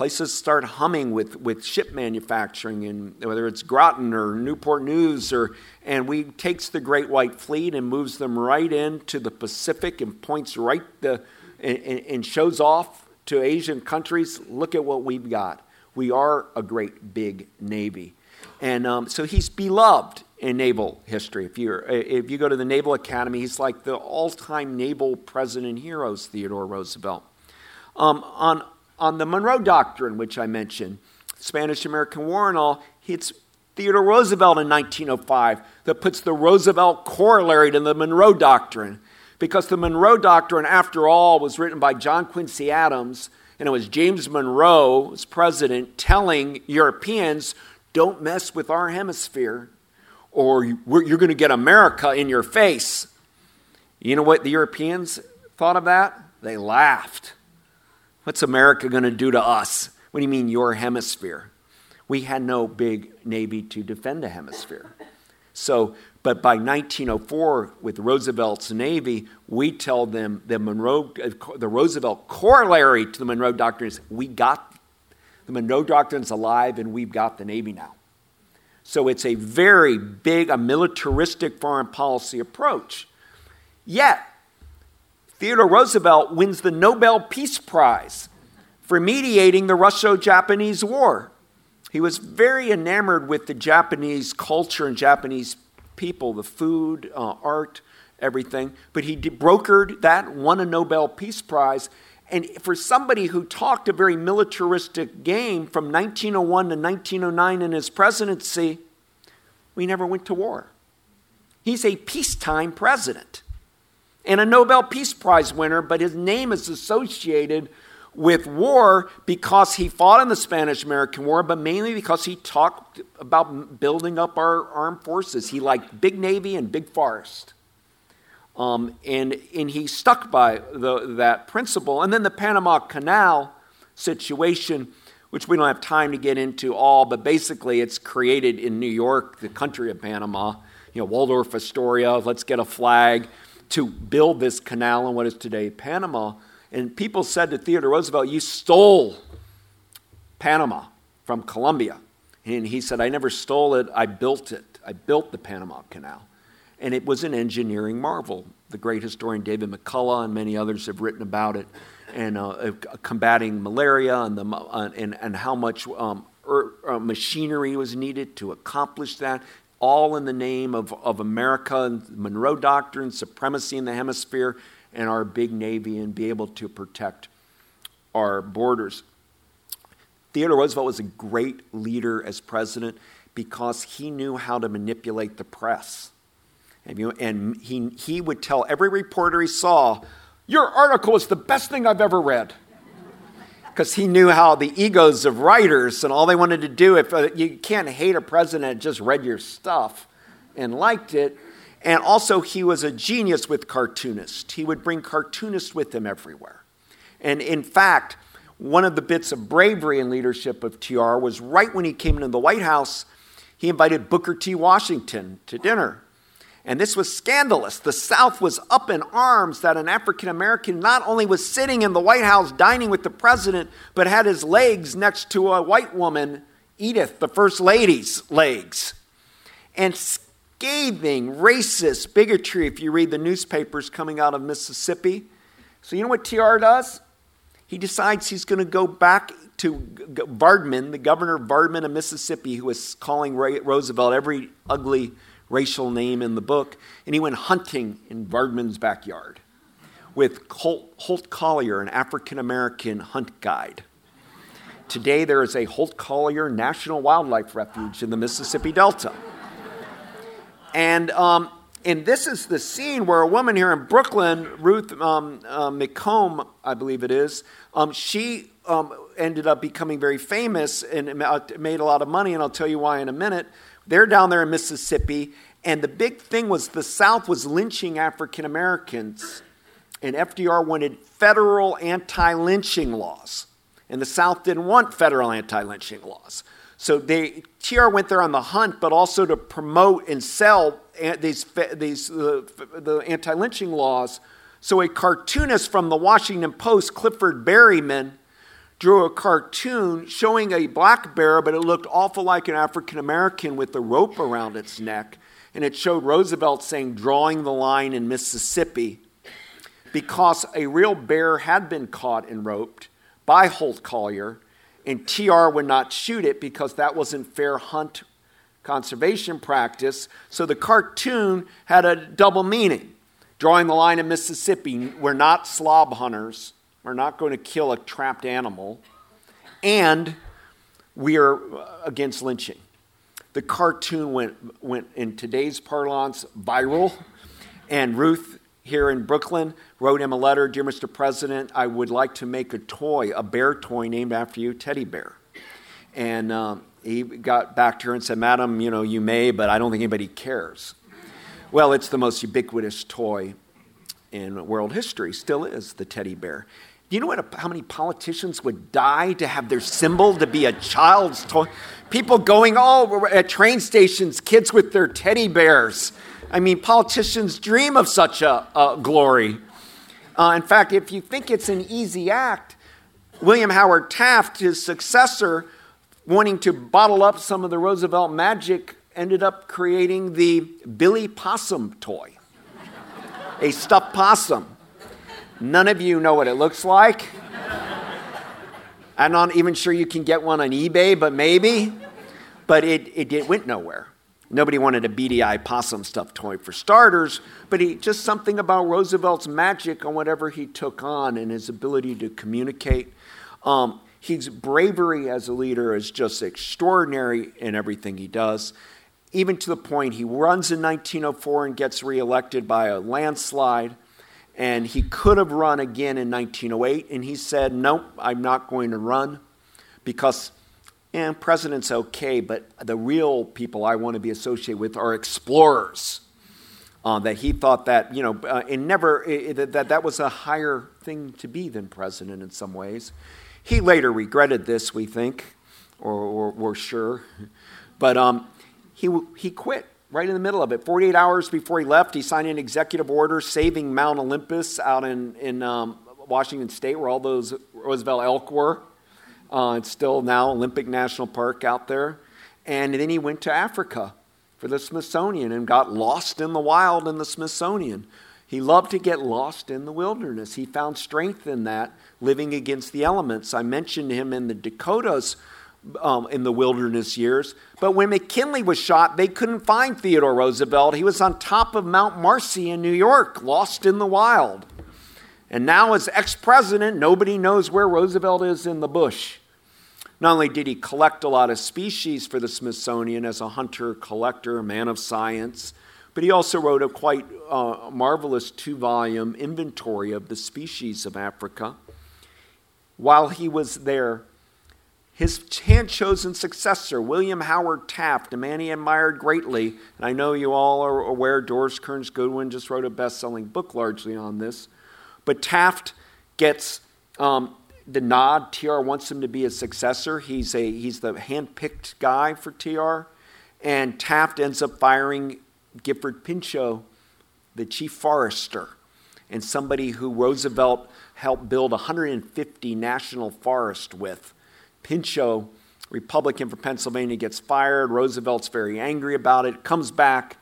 Places start humming with, with ship manufacturing, and whether it's Groton or Newport News, or, and we takes the Great White Fleet and moves them right into the Pacific and points right the, and, and shows off to Asian countries. Look at what we've got. We are a great big navy, and um, so he's beloved in naval history. If you if you go to the Naval Academy, he's like the all-time naval president heroes, Theodore Roosevelt. Um, on on the Monroe Doctrine, which I mentioned, Spanish American War and all, it's Theodore Roosevelt in 1905 that puts the Roosevelt corollary to the Monroe Doctrine. Because the Monroe Doctrine, after all, was written by John Quincy Adams, and it was James Monroe, as president, telling Europeans, don't mess with our hemisphere, or you're going to get America in your face. You know what the Europeans thought of that? They laughed. What's America going to do to us? What do you mean, your hemisphere? We had no big navy to defend a hemisphere. So, but by 1904, with Roosevelt's Navy, we tell them the Monroe, the Roosevelt corollary to the Monroe Doctrine is we got the Monroe Doctrine's alive and we've got the Navy now. So it's a very big, a militaristic foreign policy approach. Yet, Theodore Roosevelt wins the Nobel Peace Prize for mediating the Russo Japanese War. He was very enamored with the Japanese culture and Japanese people, the food, uh, art, everything. But he brokered that, won a Nobel Peace Prize. And for somebody who talked a very militaristic game from 1901 to 1909 in his presidency, we never went to war. He's a peacetime president and a Nobel Peace Prize winner, but his name is associated with war because he fought in the Spanish American War, but mainly because he talked about building up our armed forces. He liked big Navy and big forest. Um, and, and he stuck by the, that principle. And then the Panama Canal situation, which we don't have time to get into all, but basically it's created in New York, the country of Panama. You know, Waldorf Astoria, let's get a flag to build this canal in what is today Panama. And people said to Theodore Roosevelt, You stole Panama from Colombia. And he said, I never stole it, I built it. I built the Panama Canal. And it was an engineering marvel. The great historian David McCullough and many others have written about it and uh, uh combating malaria and, the, uh, and, and how much um, er, uh, machinery was needed to accomplish that all in the name of, of America and Monroe Doctrine, supremacy in the hemisphere, and our big Navy, and be able to protect our borders. Theodore Roosevelt was a great leader as president because he knew how to manipulate the press. And, you and he, he would tell every reporter he saw, Your article is the best thing I've ever read because he knew how the egos of writers and all they wanted to do if uh, you can't hate a president just read your stuff and liked it and also he was a genius with cartoonists he would bring cartoonists with him everywhere and in fact one of the bits of bravery and leadership of TR was right when he came into the White House, he invited Booker T. Washington to dinner. And this was scandalous. The South was up in arms that an African American not only was sitting in the White House dining with the president, but had his legs next to a white woman, Edith, the First Lady's legs. And scathing, racist bigotry if you read the newspapers coming out of Mississippi. So, you know what TR does? He decides he's going to go back to Vardaman, the governor Vardaman of Mississippi, who was calling Roosevelt every ugly racial name in the book, and he went hunting in Vardaman's backyard with Holt, Holt Collier, an African American hunt guide. Today, there is a Holt Collier National Wildlife Refuge in the Mississippi Delta. And, um, and this is the scene where a woman here in Brooklyn, Ruth um, uh, McComb, I believe it is, um, she um, ended up becoming very famous and made a lot of money, and I'll tell you why in a minute. They're down there in Mississippi, and the big thing was the South was lynching African Americans, and FDR wanted federal anti lynching laws. And the South didn't want federal anti lynching laws. So they, TR went there on the hunt, but also to promote and sell these, these uh, the anti-lynching laws. So a cartoonist from the Washington Post, Clifford Berryman, drew a cartoon showing a black bear, but it looked awful like an African American with a rope around its neck. And it showed Roosevelt saying, drawing the line in Mississippi, because a real bear had been caught and roped by Holt Collier and TR would not shoot it because that wasn't fair hunt conservation practice. So the cartoon had a double meaning. Drawing the line in Mississippi, we're not slob hunters. We're not going to kill a trapped animal. And we are against lynching. The cartoon went, went in today's parlance, viral. And Ruth here in Brooklyn wrote him a letter Dear Mr. President, I would like to make a toy, a bear toy named after you, Teddy Bear. And um, he got back to her and said, Madam, you know, you may, but I don't think anybody cares. Well, it's the most ubiquitous toy in world history, still is the teddy bear. Do you know what, how many politicians would die to have their symbol to be a child's toy? People going all at train stations, kids with their teddy bears. I mean, politicians dream of such a, a glory. Uh, in fact, if you think it's an easy act, William Howard Taft, his successor, wanting to bottle up some of the Roosevelt magic, ended up creating the Billy Possum toy, a stuffed possum. None of you know what it looks like. I'm not even sure you can get one on eBay, but maybe. But it, it, it went nowhere. Nobody wanted a Billy possum stuffed toy for starters, but he, just something about Roosevelt's magic on whatever he took on and his ability to communicate. Um, his bravery as a leader is just extraordinary in everything he does, even to the point he runs in 1904 and gets reelected by a landslide. And he could have run again in 1908, and he said, Nope, I'm not going to run because and president's okay, but the real people I want to be associated with are explorers. Uh, that he thought that, you know, uh, and never, that that was a higher thing to be than president in some ways. He later regretted this, we think, or, or we're sure. But um, he, he quit right in the middle of it. 48 hours before he left, he signed an executive order saving Mount Olympus out in, in um, Washington State, where all those Roosevelt elk were. Uh, it's still now Olympic National Park out there. And then he went to Africa for the Smithsonian and got lost in the wild in the Smithsonian. He loved to get lost in the wilderness. He found strength in that, living against the elements. I mentioned him in the Dakotas um, in the wilderness years. But when McKinley was shot, they couldn't find Theodore Roosevelt. He was on top of Mount Marcy in New York, lost in the wild. And now, as ex president, nobody knows where Roosevelt is in the bush. Not only did he collect a lot of species for the Smithsonian as a hunter, collector, man of science, but he also wrote a quite uh, marvelous two volume inventory of the species of Africa. While he was there, his hand chosen successor, William Howard Taft, a man he admired greatly, and I know you all are aware Doris Kearns Goodwin just wrote a best selling book largely on this, but Taft gets um, the nod. TR wants him to be a successor. He's, a, he's the handpicked guy for TR. And Taft ends up firing Gifford Pinchot, the chief forester, and somebody who Roosevelt helped build 150 national forests with. Pinchot, Republican from Pennsylvania, gets fired. Roosevelt's very angry about it, comes back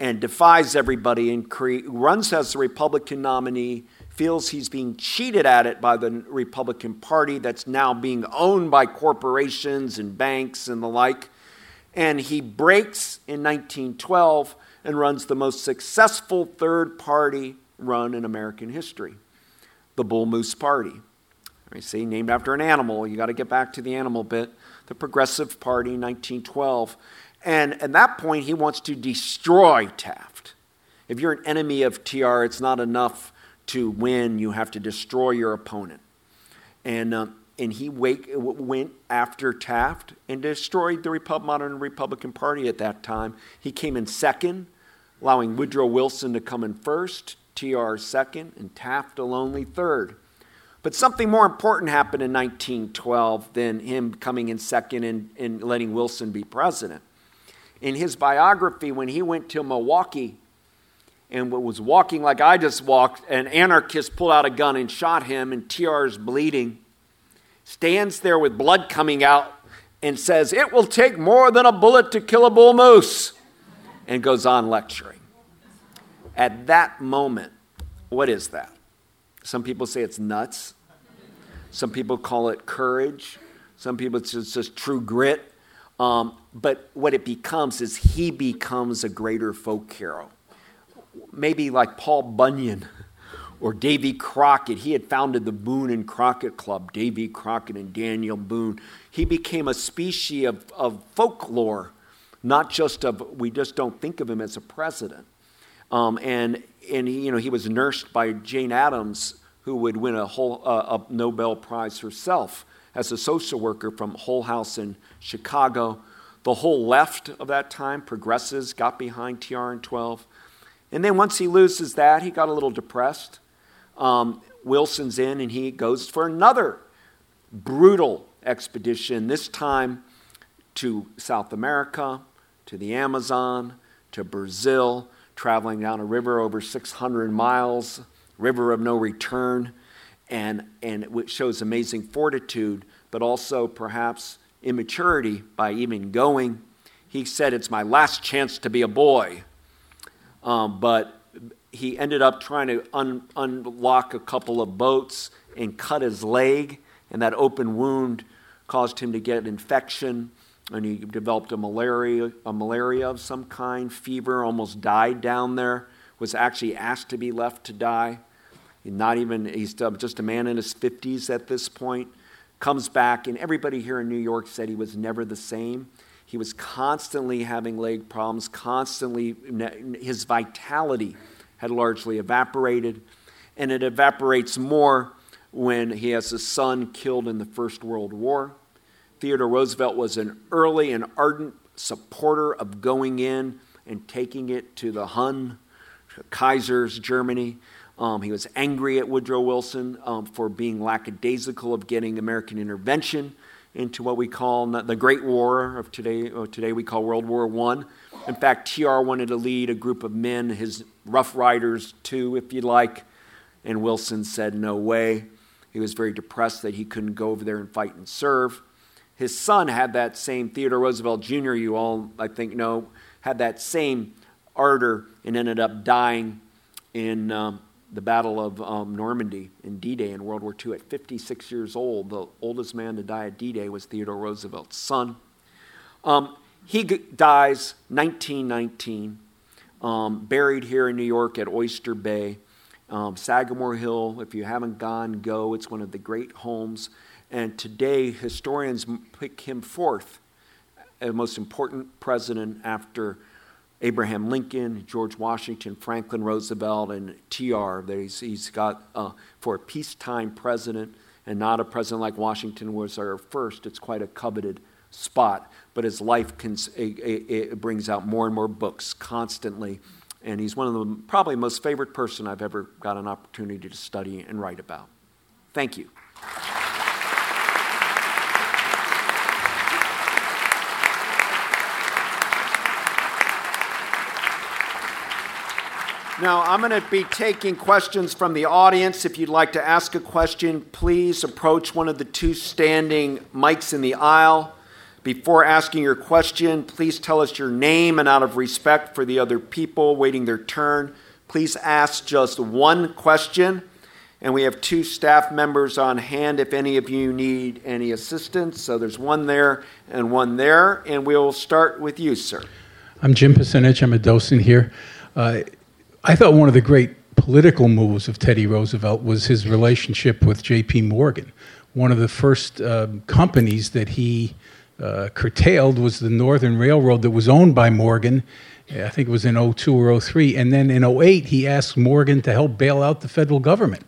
and defies everybody and cre- runs as the Republican nominee feels he's being cheated at it by the Republican Party that's now being owned by corporations and banks and the like. And he breaks in 1912 and runs the most successful third party run in American history the Bull Moose Party. I see, named after an animal. You got to get back to the animal bit. The Progressive Party, 1912. And at that point, he wants to destroy Taft. If you're an enemy of TR, it's not enough to win, you have to destroy your opponent. And, um, and he wake, went after Taft and destroyed the Repub- modern Republican Party at that time. He came in second, allowing Woodrow Wilson to come in first, TR second, and Taft alone third. But something more important happened in 1912 than him coming in second and, and letting Wilson be president. In his biography, when he went to Milwaukee and was walking like I just walked, an anarchist pulled out a gun and shot him, and TR's bleeding. Stands there with blood coming out and says, It will take more than a bullet to kill a bull moose, and goes on lecturing. At that moment, what is that? Some people say it's nuts. Some people call it courage. Some people it's just, just true grit. Um, but what it becomes is he becomes a greater folk hero maybe like Paul Bunyan or Davy Crockett. He had founded the Boone and Crockett Club, Davy Crockett and Daniel Boone. He became a species of, of folklore, not just of, we just don't think of him as a president. Um, and and he, you know, he was nursed by Jane Addams, who would win a, whole, uh, a Nobel Prize herself as a social worker from Hull House in Chicago. The whole left of that time, progressives, got behind TR in 12. And then once he loses that, he got a little depressed. Um, Wilson's in and he goes for another brutal expedition, this time to South America, to the Amazon, to Brazil, traveling down a river over 600 miles, river of no return, and, and it shows amazing fortitude, but also perhaps immaturity by even going. He said, It's my last chance to be a boy. Um, but he ended up trying to un- unlock a couple of boats and cut his leg, and that open wound caused him to get infection, and he developed a malaria, a malaria of some kind, fever, almost died down there, was actually asked to be left to die. Not even, he's just a man in his 50s at this point. Comes back, and everybody here in New York said he was never the same. He was constantly having leg problems, constantly, his vitality had largely evaporated. And it evaporates more when he has a son killed in the First World War. Theodore Roosevelt was an early and ardent supporter of going in and taking it to the Hun, Kaiser's Germany. Um, he was angry at Woodrow Wilson um, for being lackadaisical of getting American intervention into what we call the Great War of today, today we call World War I. In fact, TR wanted to lead a group of men, his Rough Riders too, if you like, and Wilson said no way. He was very depressed that he couldn't go over there and fight and serve. His son had that same, Theodore Roosevelt Jr., you all, I think, know, had that same ardor and ended up dying in um, the Battle of um, Normandy in D Day in World War II at 56 years old. The oldest man to die at D Day was Theodore Roosevelt's son. Um, he g- dies 1919, um, buried here in New York at Oyster Bay. Um, Sagamore Hill, if you haven't gone, go. It's one of the great homes. And today, historians pick him forth as the most important president after Abraham Lincoln, George Washington, Franklin Roosevelt, and TR that he's, he's got uh, for a peacetime president and not a president like Washington was our first. It's quite a coveted spot, but his life it, it brings out more and more books constantly. And he's one of the probably most favorite person I've ever got an opportunity to study and write about. Thank you. Now, I'm going to be taking questions from the audience. If you'd like to ask a question, please approach one of the two standing mics in the aisle. Before asking your question, please tell us your name and out of respect for the other people waiting their turn, please ask just one question. And we have two staff members on hand if any of you need any assistance. So there's one there and one there. And we'll start with you, sir. I'm Jim Pasinich. I'm a docent here. Uh, I thought one of the great political moves of Teddy Roosevelt was his relationship with J.P. Morgan. One of the first uh, companies that he uh, curtailed was the Northern Railroad that was owned by Morgan. I think it was in 02 or 03. And then in 08, he asked Morgan to help bail out the federal government.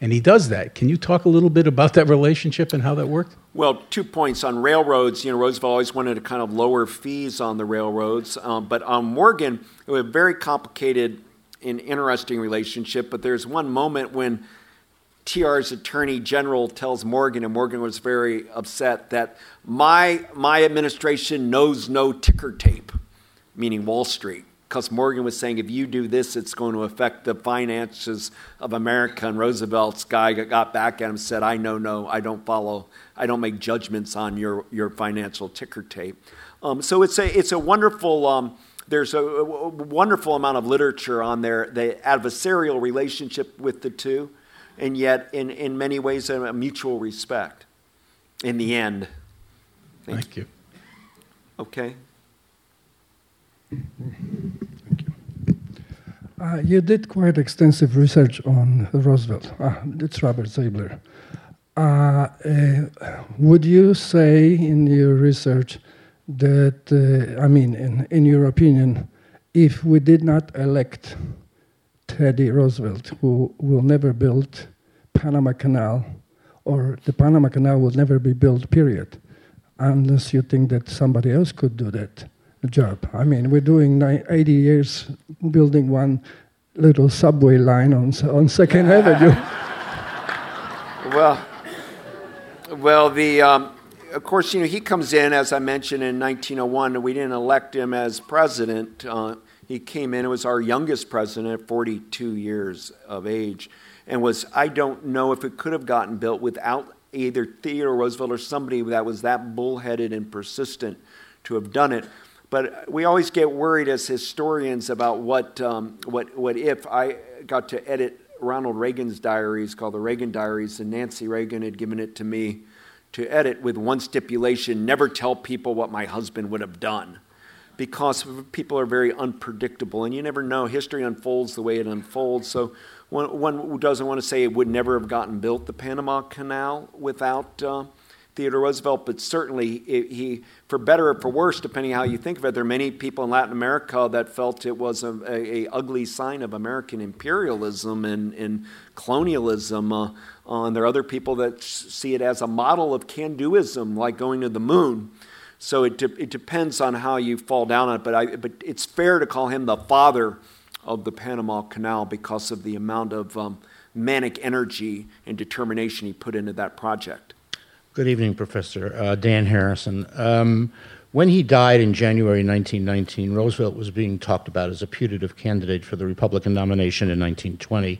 And he does that. Can you talk a little bit about that relationship and how that worked? Well, two points on railroads. You know, Roosevelt always wanted to kind of lower fees on the railroads, um, but on Morgan, it was a very complicated an interesting relationship, but there's one moment when TR's attorney general tells Morgan, and Morgan was very upset that my, my administration knows no ticker tape, meaning Wall Street. Because Morgan was saying, if you do this, it's going to affect the finances of America. And Roosevelt's guy got back at him and said, I know, no, I don't follow, I don't make judgments on your, your financial ticker tape. Um, so it's a, it's a wonderful um, there's a, a, wonderful amount of literature on their the adversarial relationship with the two, and yet in, in many ways a, mutual respect in the end. Thank, Thank you. you. Okay. Thank you. Uh, you did quite extensive research on Roosevelt. Uh, it's Robert Zabler. Uh, uh, would you say in your research that, uh, I mean, in, in your opinion, if we did not elect Teddy Roosevelt, who will never build Panama Canal, or the Panama Canal will never be built, period, unless you think that somebody else could do that job. I mean, we're doing 80 years building one little subway line on, on Second Avenue. Well, well, the um, of course, you know, he comes in, as I mentioned, in 1901, and we didn't elect him as president. Uh, he came in, it was our youngest president at 42 years of age, and was, I don't know if it could have gotten built without either Theodore Roosevelt or somebody that was that bullheaded and persistent to have done it. But we always get worried as historians about what, um, what, what if. I got to edit Ronald Reagan's diaries called the Reagan Diaries, and Nancy Reagan had given it to me to edit with one stipulation never tell people what my husband would have done because people are very unpredictable and you never know. History unfolds the way it unfolds. So one, one doesn't want to say it would never have gotten built, the Panama Canal, without uh, Theodore Roosevelt, but certainly it, he, for better or for worse, depending how you think of it, there are many people in Latin America that felt it was a, a, a ugly sign of American imperialism and, and colonialism. Uh, uh, and there are other people that see it as a model of can doism, like going to the moon. So it, de- it depends on how you fall down on it, but, I, but it's fair to call him the father of the Panama Canal because of the amount of um, manic energy and determination he put into that project. Good evening, Professor. Uh, Dan Harrison. Um, when he died in January 1919, Roosevelt was being talked about as a putative candidate for the Republican nomination in 1920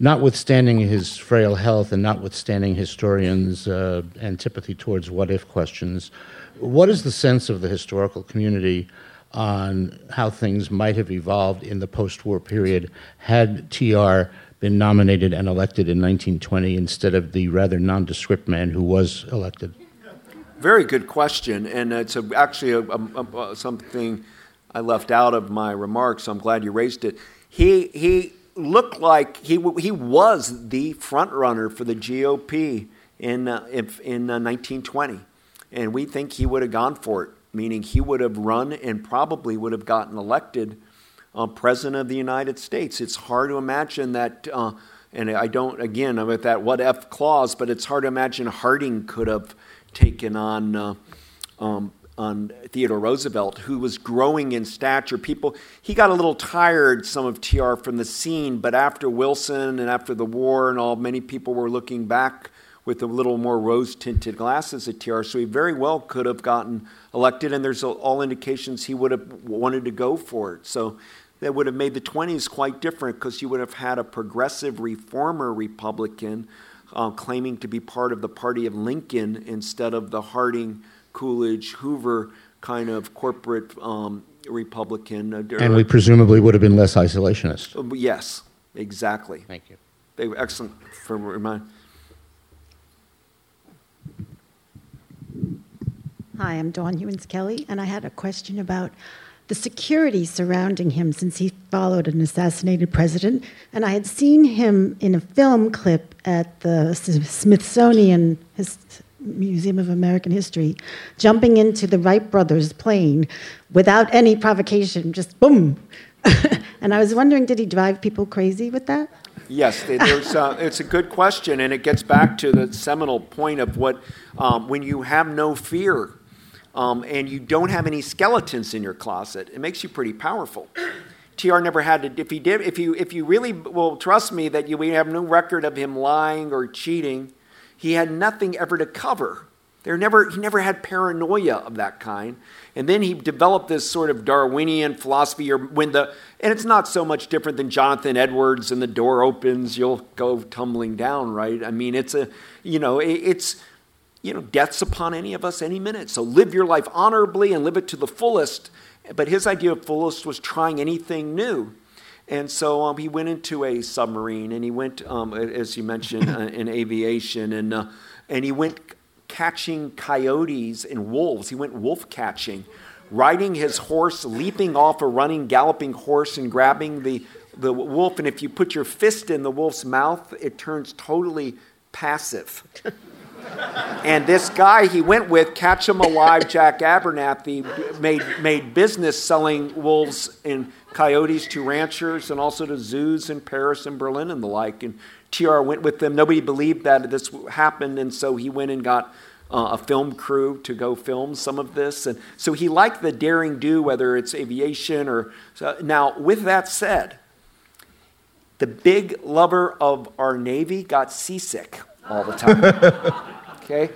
notwithstanding his frail health and notwithstanding historians' uh, antipathy towards what if questions, what is the sense of the historical community on how things might have evolved in the post war period had TR been nominated and elected in 1920 instead of the rather nondescript man who was elected? Very good question, and it's a, actually a, a, something I left out of my remarks. So I'm glad you raised it. He he looked like he, he was the front runner for the GOP in, uh, in uh, 1920. And we think he would have gone for it, meaning he would have run and probably would have gotten elected uh, president of the United States. It's hard to imagine that, uh, and I don't, again, with that what if clause, but it's hard to imagine Harding could have taken on uh, um, on Theodore Roosevelt, who was growing in stature. People, he got a little tired, some of TR, from the scene, but after Wilson and after the war and all, many people were looking back with a little more rose tinted glasses at TR. So he very well could have gotten elected, and there's all indications he would have wanted to go for it. So that would have made the 20s quite different because you would have had a progressive reformer Republican uh, claiming to be part of the party of Lincoln instead of the Harding, Coolidge, Hoover kind of corporate um, Republican. Uh, and we presumably would have been less isolationist. Uh, yes, exactly. Thank you. They were excellent for remind. Hi, I'm Dawn Hewins Kelly, and I had a question about the security surrounding him since he followed an assassinated president. And I had seen him in a film clip at the Smithsonian Museum of American History jumping into the Wright brothers' plane without any provocation, just boom. and I was wondering, did he drive people crazy with that? Yes, uh, it's a good question, and it gets back to the seminal point of what um, when you have no fear um, and you don't have any skeletons in your closet, it makes you pretty powerful. TR never had to. If he did, if you if you really will trust me that you, we have no record of him lying or cheating, he had nothing ever to cover. There never he never had paranoia of that kind. And then he developed this sort of Darwinian philosophy, or when the and it's not so much different than Jonathan Edwards, and the door opens, you'll go tumbling down, right? I mean, it's a you know it's you know, death's upon any of us any minute. So live your life honorably and live it to the fullest. But his idea of fullest was trying anything new. And so um, he went into a submarine and he went, um, as you mentioned, uh, in aviation, and, uh, and he went catching coyotes and wolves. He went wolf catching, riding his horse, leaping off a running, galloping horse, and grabbing the, the wolf. And if you put your fist in the wolf's mouth, it turns totally passive. And this guy he went with, Catch 'em Alive Jack Abernathy, made, made business selling wolves and coyotes to ranchers and also to zoos in Paris and Berlin and the like. And TR went with them. Nobody believed that this happened, and so he went and got uh, a film crew to go film some of this. And so he liked the daring do, whether it's aviation or. So, now, with that said, the big lover of our Navy got seasick all the time. Okay?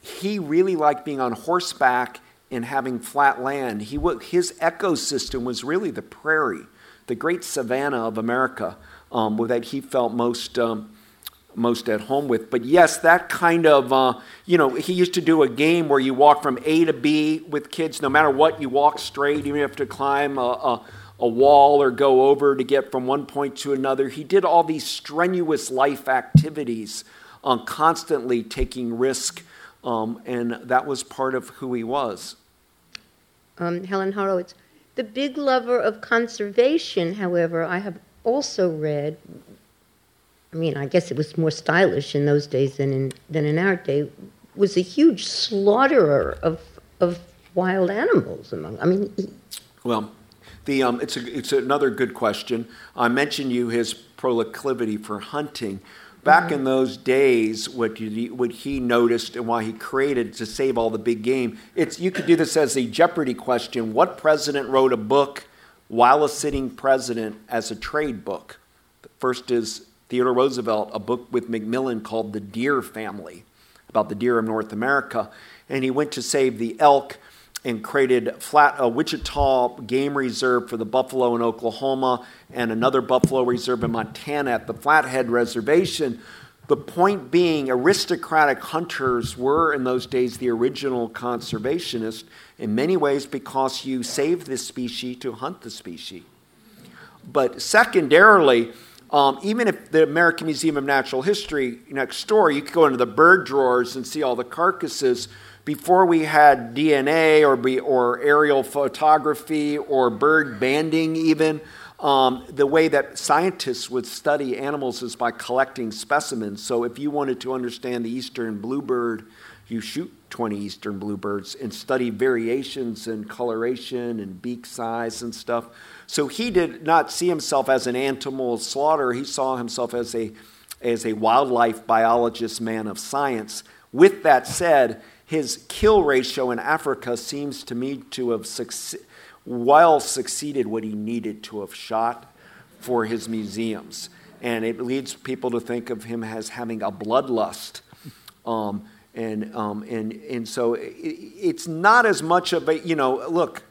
He really liked being on horseback and having flat land. He, his ecosystem was really the prairie, the great savanna of America um, that he felt most, um, most at home with. But yes, that kind of, uh, you know, he used to do a game where you walk from A to B with kids. No matter what, you walk straight, even if you have to climb a, a, a wall or go over to get from one point to another. He did all these strenuous life activities um, constantly taking risk, um, and that was part of who he was. Um, Helen Horowitz. The big lover of conservation, however, I have also read. I mean, I guess it was more stylish in those days than in than in our day. Was a huge slaughterer of of wild animals among. I mean, he, well, the um, it's a, it's another good question. I mentioned you his proclivity for hunting. Back mm-hmm. in those days, what he, what he noticed and why he created to save all the big game, it's you could do this as a Jeopardy question. What president wrote a book while a sitting president as a trade book? The first is Theodore Roosevelt, a book with Macmillan called The Deer Family, about the deer of North America. And he went to save the elk and created flat a Wichita game reserve for the buffalo in Oklahoma and another buffalo reserve in Montana at the Flathead Reservation. The point being, aristocratic hunters were in those days the original conservationists in many ways because you saved the species to hunt the species. But secondarily, um, even if the American Museum of Natural History next door, you could go into the bird drawers and see all the carcasses before we had DNA or, be, or aerial photography or bird banding, even, um, the way that scientists would study animals is by collecting specimens. So if you wanted to understand the eastern bluebird, you shoot 20 eastern bluebirds and study variations in coloration and beak size and stuff. So he did not see himself as an animal slaughterer, he saw himself as a, as a wildlife biologist, man of science. With that said, his kill ratio in Africa seems to me to have well succeeded what he needed to have shot for his museums. And it leads people to think of him as having a bloodlust. Um, and, um, and, and so it, it's not as much of a, you know, look,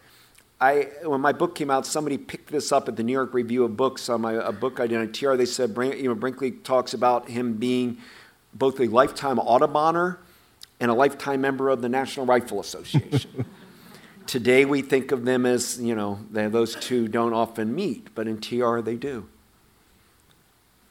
I, when my book came out, somebody picked this up at the New York Review of Books on my, a book I did on TR. They said, you know, Brinkley talks about him being both a lifetime Audubonner and a lifetime member of the National Rifle Association. Today we think of them as, you know, those two don't often meet, but in TR they do.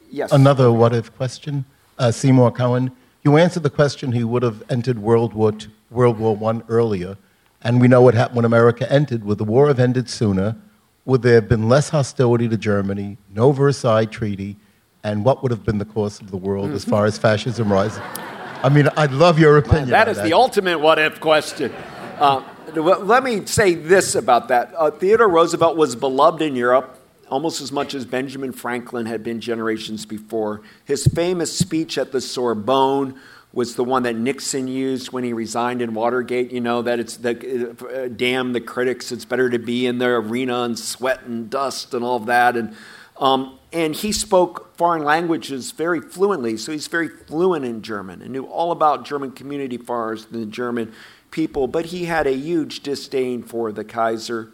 Yes. Another what if question. Uh, Seymour Cohen, you answered the question he would have entered World War, II, World War I earlier. And we know what happened when America entered. Would the war have ended sooner? Would there have been less hostility to Germany, no Versailles Treaty, and what would have been the course of the world as far as fascism rising? I mean, I'd love your opinion. that is that. the ultimate what if question. Uh, let me say this about that. Uh, Theodore Roosevelt was beloved in Europe almost as much as Benjamin Franklin had been generations before. His famous speech at the Sorbonne was the one that Nixon used when he resigned in Watergate. You know, that it's the uh, damn the critics, it's better to be in the arena and sweat and dust and all of that. And, um, and he spoke foreign languages very fluently, so he's very fluent in German and knew all about German community fars and the German people. But he had a huge disdain for the Kaiser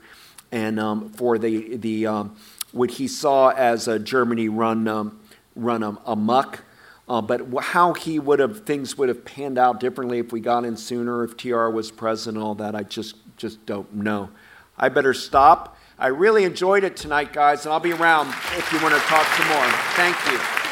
and um, for the, the um, what he saw as a Germany run, um, run amok. Uh, but how he would have things would have panned out differently if we got in sooner, if TR was president, all that, I just just don't know. I better stop. I really enjoyed it tonight, guys, and I'll be around if you want to talk some more. Thank you.